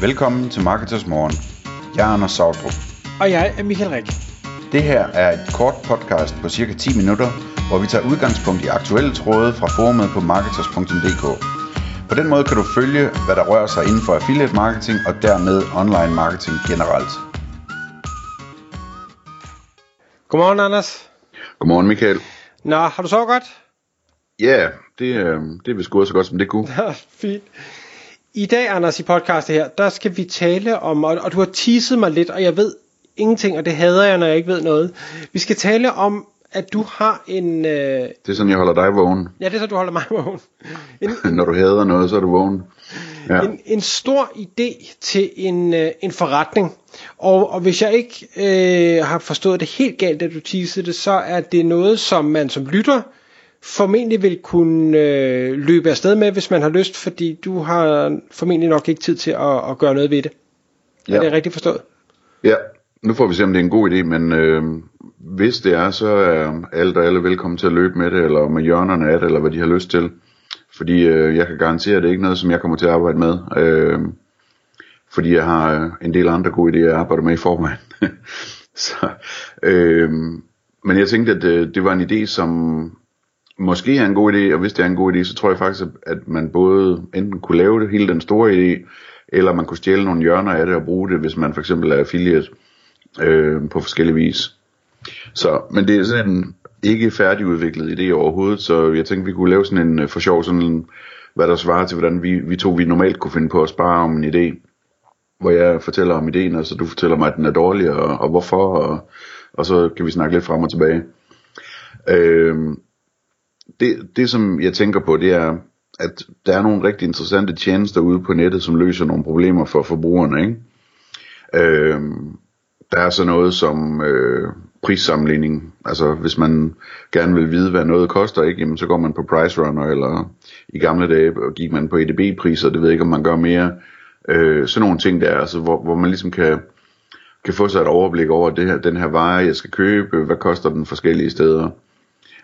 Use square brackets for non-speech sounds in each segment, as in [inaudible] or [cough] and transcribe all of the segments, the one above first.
Velkommen til Marketers Morgen. Jeg er Anders Sautrup. Og jeg er Michael Rik. Det her er et kort podcast på cirka 10 minutter, hvor vi tager udgangspunkt i aktuelle tråde fra forumet på marketers.dk. På den måde kan du følge, hvad der rører sig inden for affiliate marketing og dermed online marketing generelt. Godmorgen, Anders. Godmorgen Michael. Nå, har du så godt? Ja, yeah, det, øh, det er vi sgu så godt som det kunne. [laughs] Ja, fint. I dag, Anders, i podcastet her, der skal vi tale om, og, og du har teaset mig lidt, og jeg ved ingenting, og det hader jeg, når jeg ikke ved noget. Vi skal tale om, at du har en... Øh... Det er sådan, jeg holder dig vågen. Ja, det er så, du holder mig [laughs] vågen. En, [laughs] når du hader noget, så er du vågen. Ja. En, en stor idé til en, øh, en forretning. Og, og hvis jeg ikke øh, har forstået det helt galt, da du teasede det, så er det noget, som man som lytter formentlig vil kunne øh, løbe afsted med, hvis man har lyst, fordi du har formentlig nok ikke tid til at, at gøre noget ved det. Ja. Er det rigtigt forstået? Ja, nu får vi se, om det er en god idé, men øh, hvis det er, så er alle og alle velkommen til at løbe med det, eller med hjørnerne af det, eller hvad de har lyst til. Fordi øh, jeg kan garantere, at det er ikke noget, som jeg kommer til at arbejde med. Øh, fordi jeg har øh, en del andre gode idéer, jeg arbejder med i forvejen. [laughs] så, øh, men jeg tænkte, at øh, det var en idé, som måske er en god idé, og hvis det er en god idé, så tror jeg faktisk, at man både enten kunne lave det, hele den store idé, eller man kunne stjæle nogle hjørner af det og bruge det, hvis man for eksempel er affiliate øh, på forskellige vis. Så, men det er sådan en ikke færdigudviklet idé overhovedet, så jeg tænkte, vi kunne lave sådan en øh, for sjov, sådan en, hvad der svarer til, hvordan vi, vi to vi normalt kunne finde på at spare om en idé, hvor jeg fortæller om ideen, og så du fortæller mig, at den er dårlig, og, og hvorfor, og, og så kan vi snakke lidt frem og tilbage. Øh, det, det som jeg tænker på, det er, at der er nogle rigtig interessante tjenester ude på nettet, som løser nogle problemer for forbrugerne. Ikke? Øh, der er så noget som øh, prissammenligning. Altså hvis man gerne vil vide, hvad noget koster, ikke, jamen, så går man på Price Runner, eller i gamle dage gik man på EDB-priser, det ved jeg ikke, om man gør mere. Øh, sådan nogle ting der, altså, hvor, hvor man ligesom kan, kan få sig et overblik over det her, den her vare, jeg skal købe, hvad koster den forskellige steder.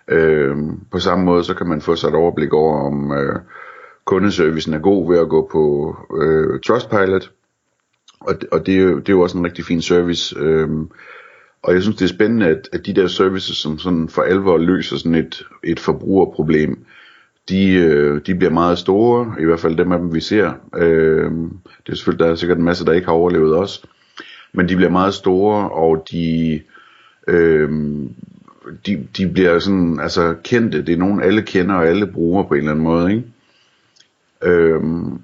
Øh, på samme måde, så kan man få sig et overblik over, om øh, kundeservicen er god ved at gå på øh, Trustpilot. Og, og det, er jo, det er jo også en rigtig fin service. Øh, og jeg synes, det er spændende, at, at de der services, som sådan for alvor løser sådan et, et forbrugerproblem, de, øh, de bliver meget store, i hvert fald dem af dem, vi ser. Øh, det er selvfølgelig, der er sikkert en masse, der ikke har overlevet os. Men de bliver meget store, og de, øh, de, de bliver sådan, altså kendte. Det er nogen, alle kender, og alle bruger på en eller anden måde, ikke? Øhm,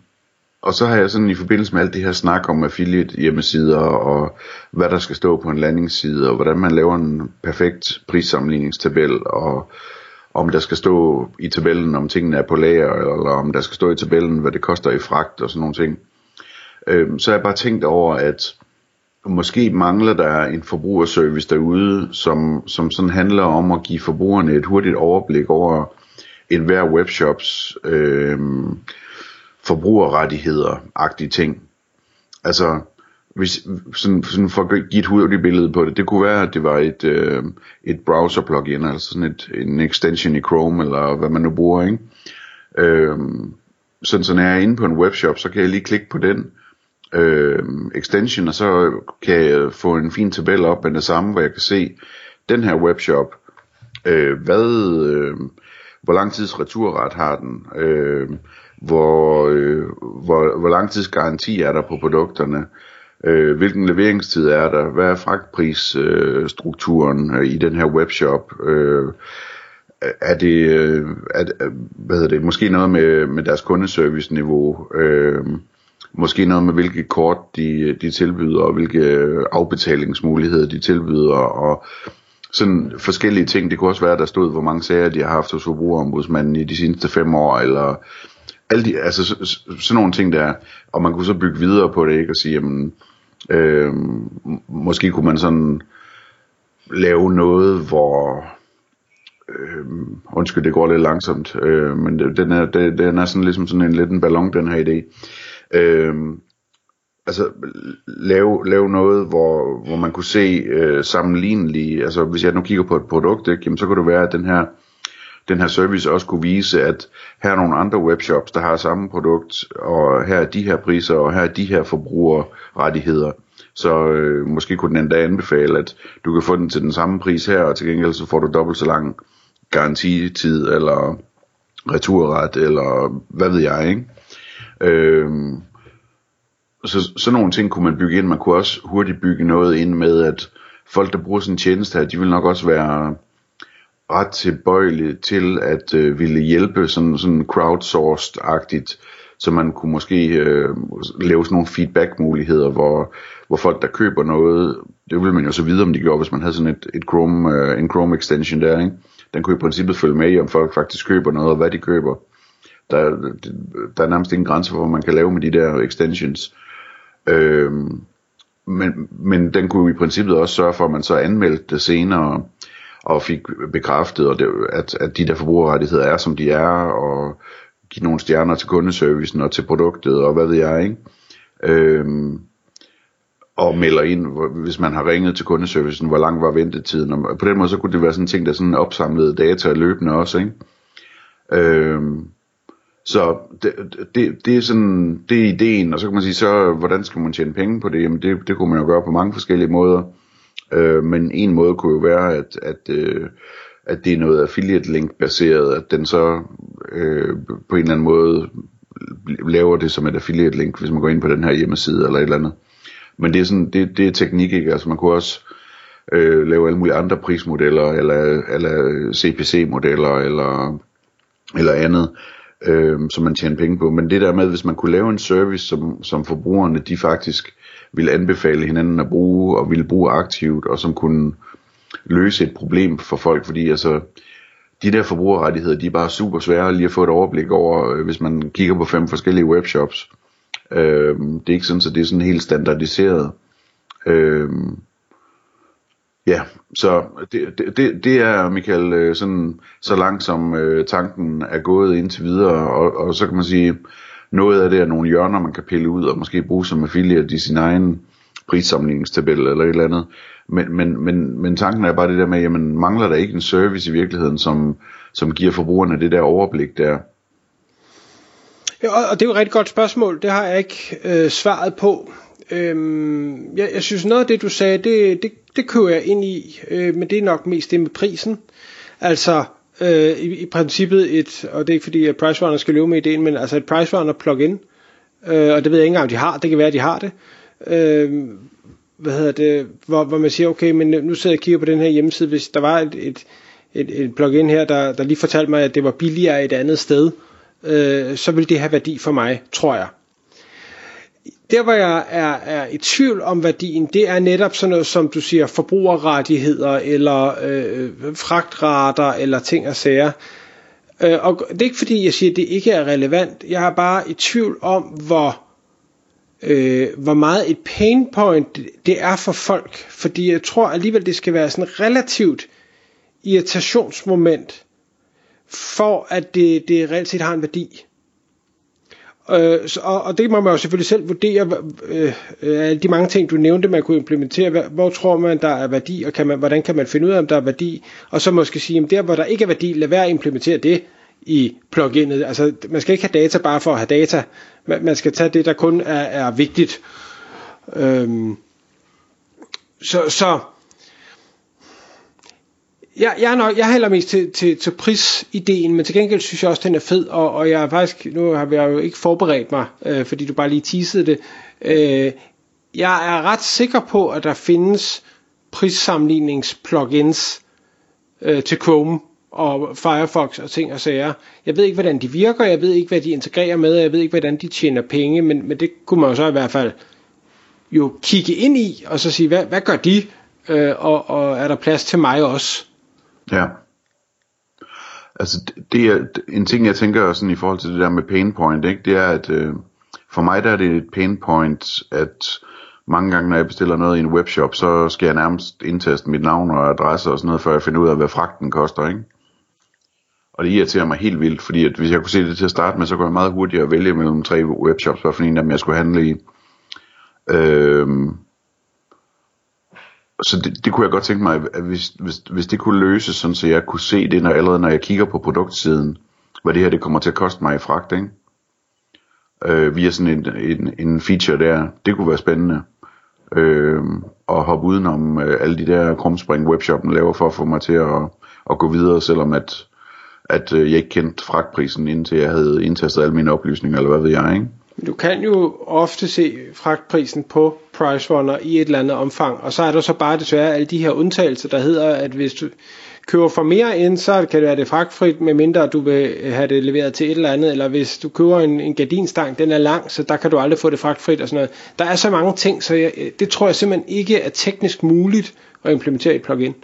og så har jeg sådan i forbindelse med alt det her snak om affiliate hjemmesider og hvad der skal stå på en landingsside og hvordan man laver en perfekt prissammenligningstabel og om der skal stå i tabellen om tingene er på lager eller om der skal stå i tabellen hvad det koster i fragt og sådan nogle ting. Øhm, så har jeg bare tænkt over at måske mangler der en forbrugerservice derude som, som sådan handler om at give forbrugerne et hurtigt overblik over en hver webshops øh, forbrugerrettigheder-agtige ting. Altså, hvis, sådan, sådan for at give et hurtigt billede på det, det kunne være, at det var et, øh, et browser plugin, altså sådan et, en extension i Chrome, eller hvad man nu bruger, ikke? Øh, sådan, så når jeg er inde på en webshop, så kan jeg lige klikke på den øh, extension, og så kan jeg få en fin tabel op med det samme, hvor jeg kan se, den her webshop, øh, hvad, øh, hvor lang tids returret har den, øh, hvor, øh, hvor, hvor lang tids garanti er der på produkterne, øh, hvilken leveringstid er der, hvad er fragtprisstrukturen øh, i den her webshop, øh, er det, øh, er, hvad hedder det, måske noget med, med deres kundeservice-niveau, øh, måske noget med hvilke kort de, de tilbyder, og hvilke øh, afbetalingsmuligheder de tilbyder, og sådan forskellige ting. Det kunne også være, at der stod, hvor mange sager de har haft hos forbrugerombudsmanden i de seneste fem år, eller alle de, altså så, sådan nogle ting der, og man kunne så bygge videre på det, ikke, og sige, jamen, øh, måske kunne man sådan lave noget, hvor, øh, undskyld, det går lidt langsomt, øh, men den, er, den er sådan ligesom sådan en lidt en ballon, den her idé. Øh, altså lave, lave noget, hvor, hvor man kunne se øh, sammenlignelige, altså hvis jeg nu kigger på et produkt, ikke, jamen, så kunne det være, at den her den her service også kunne vise, at her er nogle andre webshops, der har samme produkt, og her er de her priser, og her er de her forbrugerrettigheder. Så øh, måske kunne den endda anbefale, at du kan få den til den samme pris her, og til gengæld så får du dobbelt så lang garantitid, eller returret, eller hvad ved jeg, ikke? Øh, så sådan nogle ting kunne man bygge ind. Man kunne også hurtigt bygge noget ind med, at folk, der bruger sådan en tjeneste her, de vil nok også være ret tilbøjelige til at øh, ville hjælpe sådan, sådan crowdsourced-agtigt, så man kunne måske øh, lave sådan nogle feedback-muligheder, hvor, hvor folk, der køber noget, det ville man jo så vide, om de gjorde, hvis man havde sådan et, et Chrome, øh, en Chrome extension der, ikke? Den kunne i princippet følge med i, om folk faktisk køber noget, og hvad de køber. Der, der er nærmest ingen grænse for, hvad man kan lave med de der extensions. Øhm, men, men den kunne i princippet også sørge for, at man så anmeldte det senere, og fik bekræftet, og det, at, at de der forbrugerrettigheder er, som de er, og give nogle stjerner til kundeservicen og til produktet, og hvad ved jeg, ikke? Øhm, og melder ind, hvis man har ringet til kundeservicen, hvor lang var ventetiden, og på den måde så kunne det være sådan en ting, der sådan opsamlede data løbende også, ikke? Øhm, så det, det, det er sådan, det er ideen, og så kan man sige, så hvordan skal man tjene penge på det? Jamen det, det kunne man jo gøre på mange forskellige måder. Øh, men en måde kunne jo være, at, at, øh, at det er noget affiliate link baseret, at den så øh, på en eller anden måde laver det som et affiliate link, hvis man går ind på den her hjemmeside eller et eller andet. Men det er sådan, det, det er teknik, ikke? Altså man kunne også øh, lave alle mulige andre prismodeller, eller, eller CPC-modeller, eller, eller andet, øh, som man tjener penge på. Men det der med, hvis man kunne lave en service, som, som forbrugerne, de faktisk ville anbefale hinanden at bruge, og ville bruge aktivt, og som kunne løse et problem for folk, fordi altså, de der forbrugerrettigheder, de er bare super svære lige at få et overblik over, øh, hvis man kigger på fem forskellige webshops. Øh, det er ikke sådan, så det er sådan helt standardiseret. Øh, ja, så det, det, det er, Michael, øh, sådan, så langt som øh, tanken er gået indtil videre, og, og så kan man sige, noget af det er nogle hjørner, man kan pille ud og måske bruge som affiliate i sin egen prissamlingstabel eller et eller andet. Men, men, men, men tanken er bare det der med, jamen mangler der ikke en service i virkeligheden, som, som giver forbrugerne det der overblik der? Ja, og det er jo et rigtig godt spørgsmål. Det har jeg ikke øh, svaret på. Øhm, jeg, jeg synes noget af det du sagde, det, det, det kører jeg ind i, øh, men det er nok mest det med prisen. Altså, øh, i, i princippet et, og det er ikke fordi, at Pricerunner skal løbe med ideen, men altså et Pricerunner plugin, øh, og det ved jeg ikke engang, om de har, det kan være, at de har det, øh, hvad hedder det, hvor, hvor man siger, okay, men nu sidder jeg og kigger på den her hjemmeside, hvis der var et, et, et, et plugin her, der, der lige fortalte mig, at det var billigere et andet sted, øh, så ville det have værdi for mig, tror jeg der hvor jeg er, er i tvivl om værdien, det er netop sådan noget som du siger forbrugerrettigheder eller øh, fragtrater eller ting og sager. Øh, og det er ikke fordi jeg siger at det ikke er relevant. Jeg er bare i tvivl om hvor øh, hvor meget et pain point det er for folk, fordi jeg tror alligevel det skal være sådan relativt irritationsmoment for at det, det reelt set har en værdi. Øh, og, og det må man jo selvfølgelig selv vurdere, øh, øh, alle de mange ting, du nævnte, man kunne implementere. Hvor, hvor tror man, der er værdi, og kan man, hvordan kan man finde ud af, om der er værdi? Og så måske sige, at der, hvor der ikke er værdi, lad være at implementere det i pluginet. Altså, man skal ikke have data bare for at have data. Man, man skal tage det, der kun er, er vigtigt. Øhm, så, så jeg, jeg, er nok, jeg hælder mest til, til, til prisideen, men til gengæld synes jeg også, den er fed, og, og jeg er faktisk, nu har jeg jo ikke forberedt mig, øh, fordi du bare lige teasede det. Øh, jeg er ret sikker på, at der findes prissammenligningsplugins øh, til Chrome og Firefox og ting og sager. Jeg ved ikke, hvordan de virker, jeg ved ikke, hvad de integrerer med, jeg ved ikke, hvordan de tjener penge, men, men det kunne man jo så i hvert fald jo kigge ind i, og så sige, hvad, hvad gør de, øh, og, og er der plads til mig også? Ja. Altså det er en ting jeg tænker sådan i forhold til det der med pain point, ikke? det er at øh, for mig der er det et pain point at mange gange når jeg bestiller noget i en webshop, så skal jeg nærmest indtaste mit navn og adresse og sådan noget, før jeg finder ud af hvad fragten koster, ikke? Og det irriterer mig helt vildt, fordi at hvis jeg kunne se det til at starte med, så går jeg meget hurtigere at vælge mellem tre webshops, hvad for en af dem jeg skulle handle i. Øhm, så det, det kunne jeg godt tænke mig, at hvis, hvis, hvis det kunne løses, sådan så jeg kunne se det når, allerede, når jeg kigger på produktsiden, hvad det her det kommer til at koste mig i fragt, ikke? Øh, via sådan en, en, en feature der, det kunne være spændende. Øh, og hoppe udenom øh, alle de der krumspring webshoppen laver for at få mig til at, at gå videre, selvom at, at øh, jeg ikke kendte fragtprisen, indtil jeg havde indtastet alle mine oplysninger, eller hvad ved jeg, ikke? Du kan jo ofte se fragtprisen på PriceRunner i et eller andet omfang, og så er der så bare desværre alle de her undtagelser, der hedder, at hvis du køber for mere end, så kan det være det fragtfrit, medmindre du vil have det leveret til et eller andet, eller hvis du køber en, en gardinstang, den er lang, så der kan du aldrig få det fragtfrit og sådan noget. Der er så mange ting, så jeg, det tror jeg simpelthen ikke er teknisk muligt at implementere i et plugin.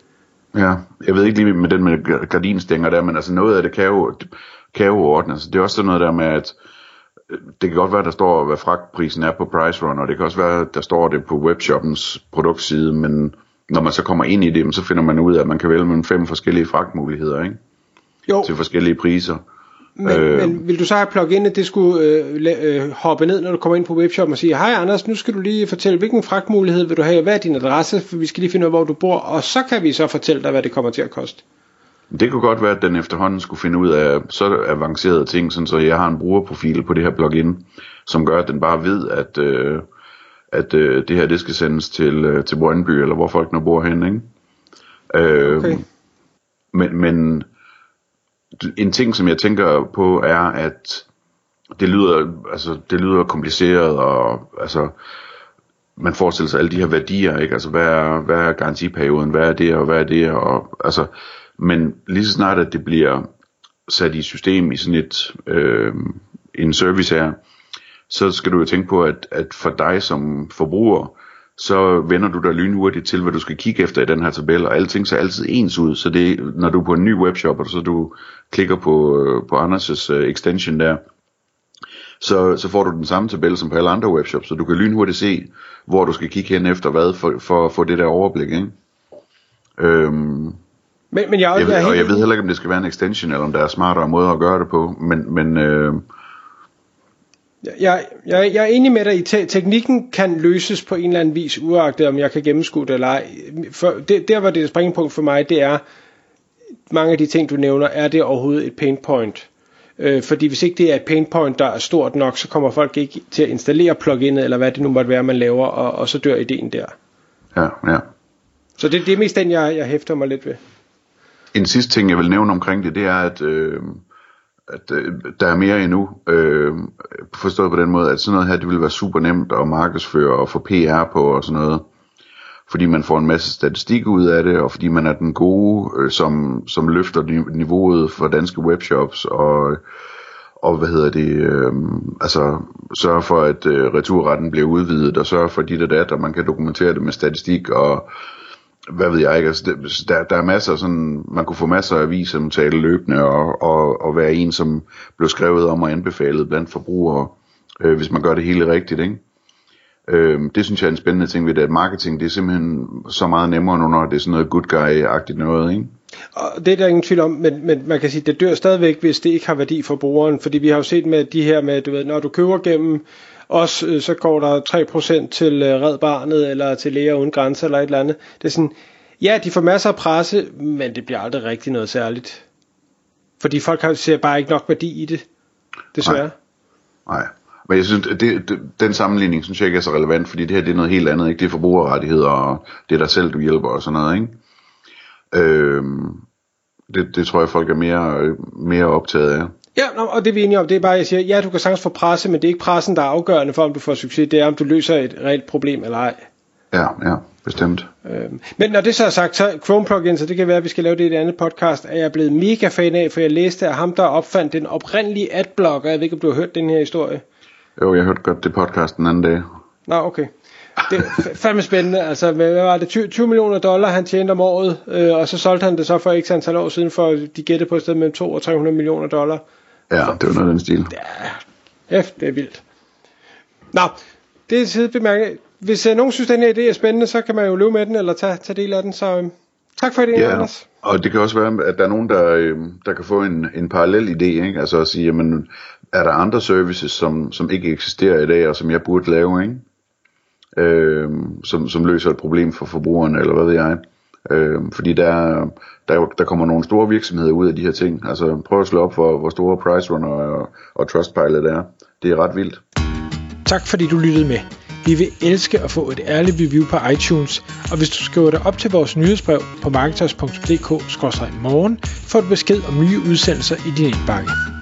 Ja, jeg ved ikke lige med den med gardinstænger der, men altså noget af det kan jo, kan jo ordnes. Altså, det er også sådan noget der med, at det kan godt være, der står, hvad fragtprisen er på PriceRunner, og det kan også være, der står det på webshoppens produktside, men når man så kommer ind i det, så finder man ud af, at man kan vælge mellem fem forskellige fragtmuligheder, ikke? Jo. Til forskellige priser. Men, øh, men vil du så have plug at det skulle øh, øh, hoppe ned, når du kommer ind på webshop og sige, hej Anders, nu skal du lige fortælle, hvilken fragtmulighed vil du have, hvad er din adresse, for vi skal lige finde ud af, hvor du bor, og så kan vi så fortælle dig, hvad det kommer til at koste. Det kunne godt være, at den efterhånden skulle finde ud af så avancerede ting, sådan så jeg har en brugerprofil på det her plugin, som gør, at den bare ved, at, øh, at øh, det her det skal sendes til, øh, til Brøndby, eller hvor folk nu bor henne. Ikke? Øh, okay. Men, men en ting, som jeg tænker på, er, at det lyder, altså, det lyder kompliceret, og altså, man forestiller sig alle de her værdier, ikke? Altså, hvad er, hvad er garantiperioden, hvad er det, og hvad er det, og altså, men lige så snart, at det bliver sat i system i sådan et, øh, en service her, så skal du jo tænke på, at, at for dig som forbruger, så vender du dig lynhurtigt til, hvad du skal kigge efter i den her tabel, og alting ser altid ens ud, så det, når du er på en ny webshop, og så du klikker på, på Anders' extension der, så, så får du den samme tabel som på alle andre webshops, så du kan lynhurtigt se, hvor du skal kigge hen efter hvad, for, for at få det der overblik, ikke? Øhm, men, men jeg, jeg, ved, jeg, og jeg ved heller ikke, om det skal være en extension, eller om der er smartere måder at gøre det på, men, men øh, jeg, jeg, jeg er enig med dig i, te- teknikken kan løses på en eller anden vis, uagtet om jeg kan gennemskue det eller ej. For det, der var det springpunkt for mig, det er, mange af de ting du nævner, er det overhovedet et pain point? Øh, fordi hvis ikke det er et pain point, der er stort nok, så kommer folk ikke til at installere pluginet, eller hvad det nu måtte være, man laver, og, og så dør ideen der. Ja, ja. Så det, det er mest den, jeg, jeg hæfter mig lidt ved. En sidste ting, jeg vil nævne omkring det, det er, at, øh, at øh, der er mere endnu. Øh, forstået på den måde, at sådan noget her, det ville være super nemt at markedsføre og få PR på og sådan noget. Fordi man får en masse statistik ud af det, og fordi man er den gode, øh, som, som løfter niveauet for danske webshops, og, og hvad hedder det, øh, altså sørger for, at øh, returretten bliver udvidet, og sørger for dit og dat, og man kan dokumentere det med statistik, og hvad ved jeg ikke, altså det, der, der er masser sådan, man kunne få masser af aviser tale løbende, og, og, og være en, som blev skrevet om og anbefalet blandt forbrugere, øh, hvis man gør det hele rigtigt, ikke? Øh, det synes jeg er en spændende ting ved det, at marketing, det er simpelthen så meget nemmere nu, når det er sådan noget good guy-agtigt noget, ikke? Og det er der ingen tvivl om, men, men man kan sige, det dør stadigvæk, hvis det ikke har værdi for brugeren, fordi vi har jo set med de her med, du ved, når du køber gennem også øh, så går der 3% til øh, Red Barnet, eller til Læger Uden Grænser, eller et eller andet. Det er sådan, ja, de får masser af presse, men det bliver aldrig rigtig noget særligt. Fordi folk har, ser bare ikke nok værdi i det, desværre. Nej. Nej. Men jeg synes, det, det, den sammenligning synes jeg ikke er så relevant, fordi det her det er noget helt andet, ikke? Det er forbrugerrettigheder, og det er dig selv, du hjælper og sådan noget, ikke? Øhm, det, det tror jeg, folk er mere, øh, mere optaget af. Ja, og det er vi enige om. Det er bare, jeg siger, ja, du kan sagtens få presse, men det er ikke pressen, der er afgørende for, om du får succes. Det er, om du løser et reelt problem eller ej. Ja, ja, bestemt. Øhm, men når det så er sagt, så Chrome plugins, så det kan være, at vi skal lave det i et andet podcast, er jeg blevet mega fan af, for jeg læste af ham, der opfandt den oprindelige adblocker. Jeg ved ikke, om du har hørt den her historie. Jo, jeg hørte godt det podcast den anden dag. Nå, okay. Det er fandme spændende. Altså, hvad var det? 20, 20 millioner dollar, han tjente om året, øh, og så solgte han det så for ikke så antal år siden, for de gættede på et sted mellem 2 og 300 millioner dollar. Ja, det var noget af den stil. Ja, det er vildt. Nå, det er sidebemærket. Hvis uh, nogen synes, den her idé er spændende, så kan man jo løbe med den, eller tage, tage del af den. Så um, tak for det, ja, Anders. og det kan også være, at der er nogen, der, øh, der kan få en, en parallel idé. Ikke? Altså at sige, jamen, er der andre services, som, som ikke eksisterer i dag, og som jeg burde lave? Ikke? øh, som, som løser et problem for forbrugeren, eller hvad ved jeg. Øh, fordi der, der, der kommer nogle store virksomheder ud af de her ting. Altså prøv at slå op, hvor, hvor store PriceRunner og, og Trustpilot er. Det er ret vildt. Tak fordi du lyttede med. Vi vil elske at få et ærligt review på iTunes, og hvis du skriver dig op til vores nyhedsbrev på marketers.dk-morgen, får du besked om nye udsendelser i din indbakke.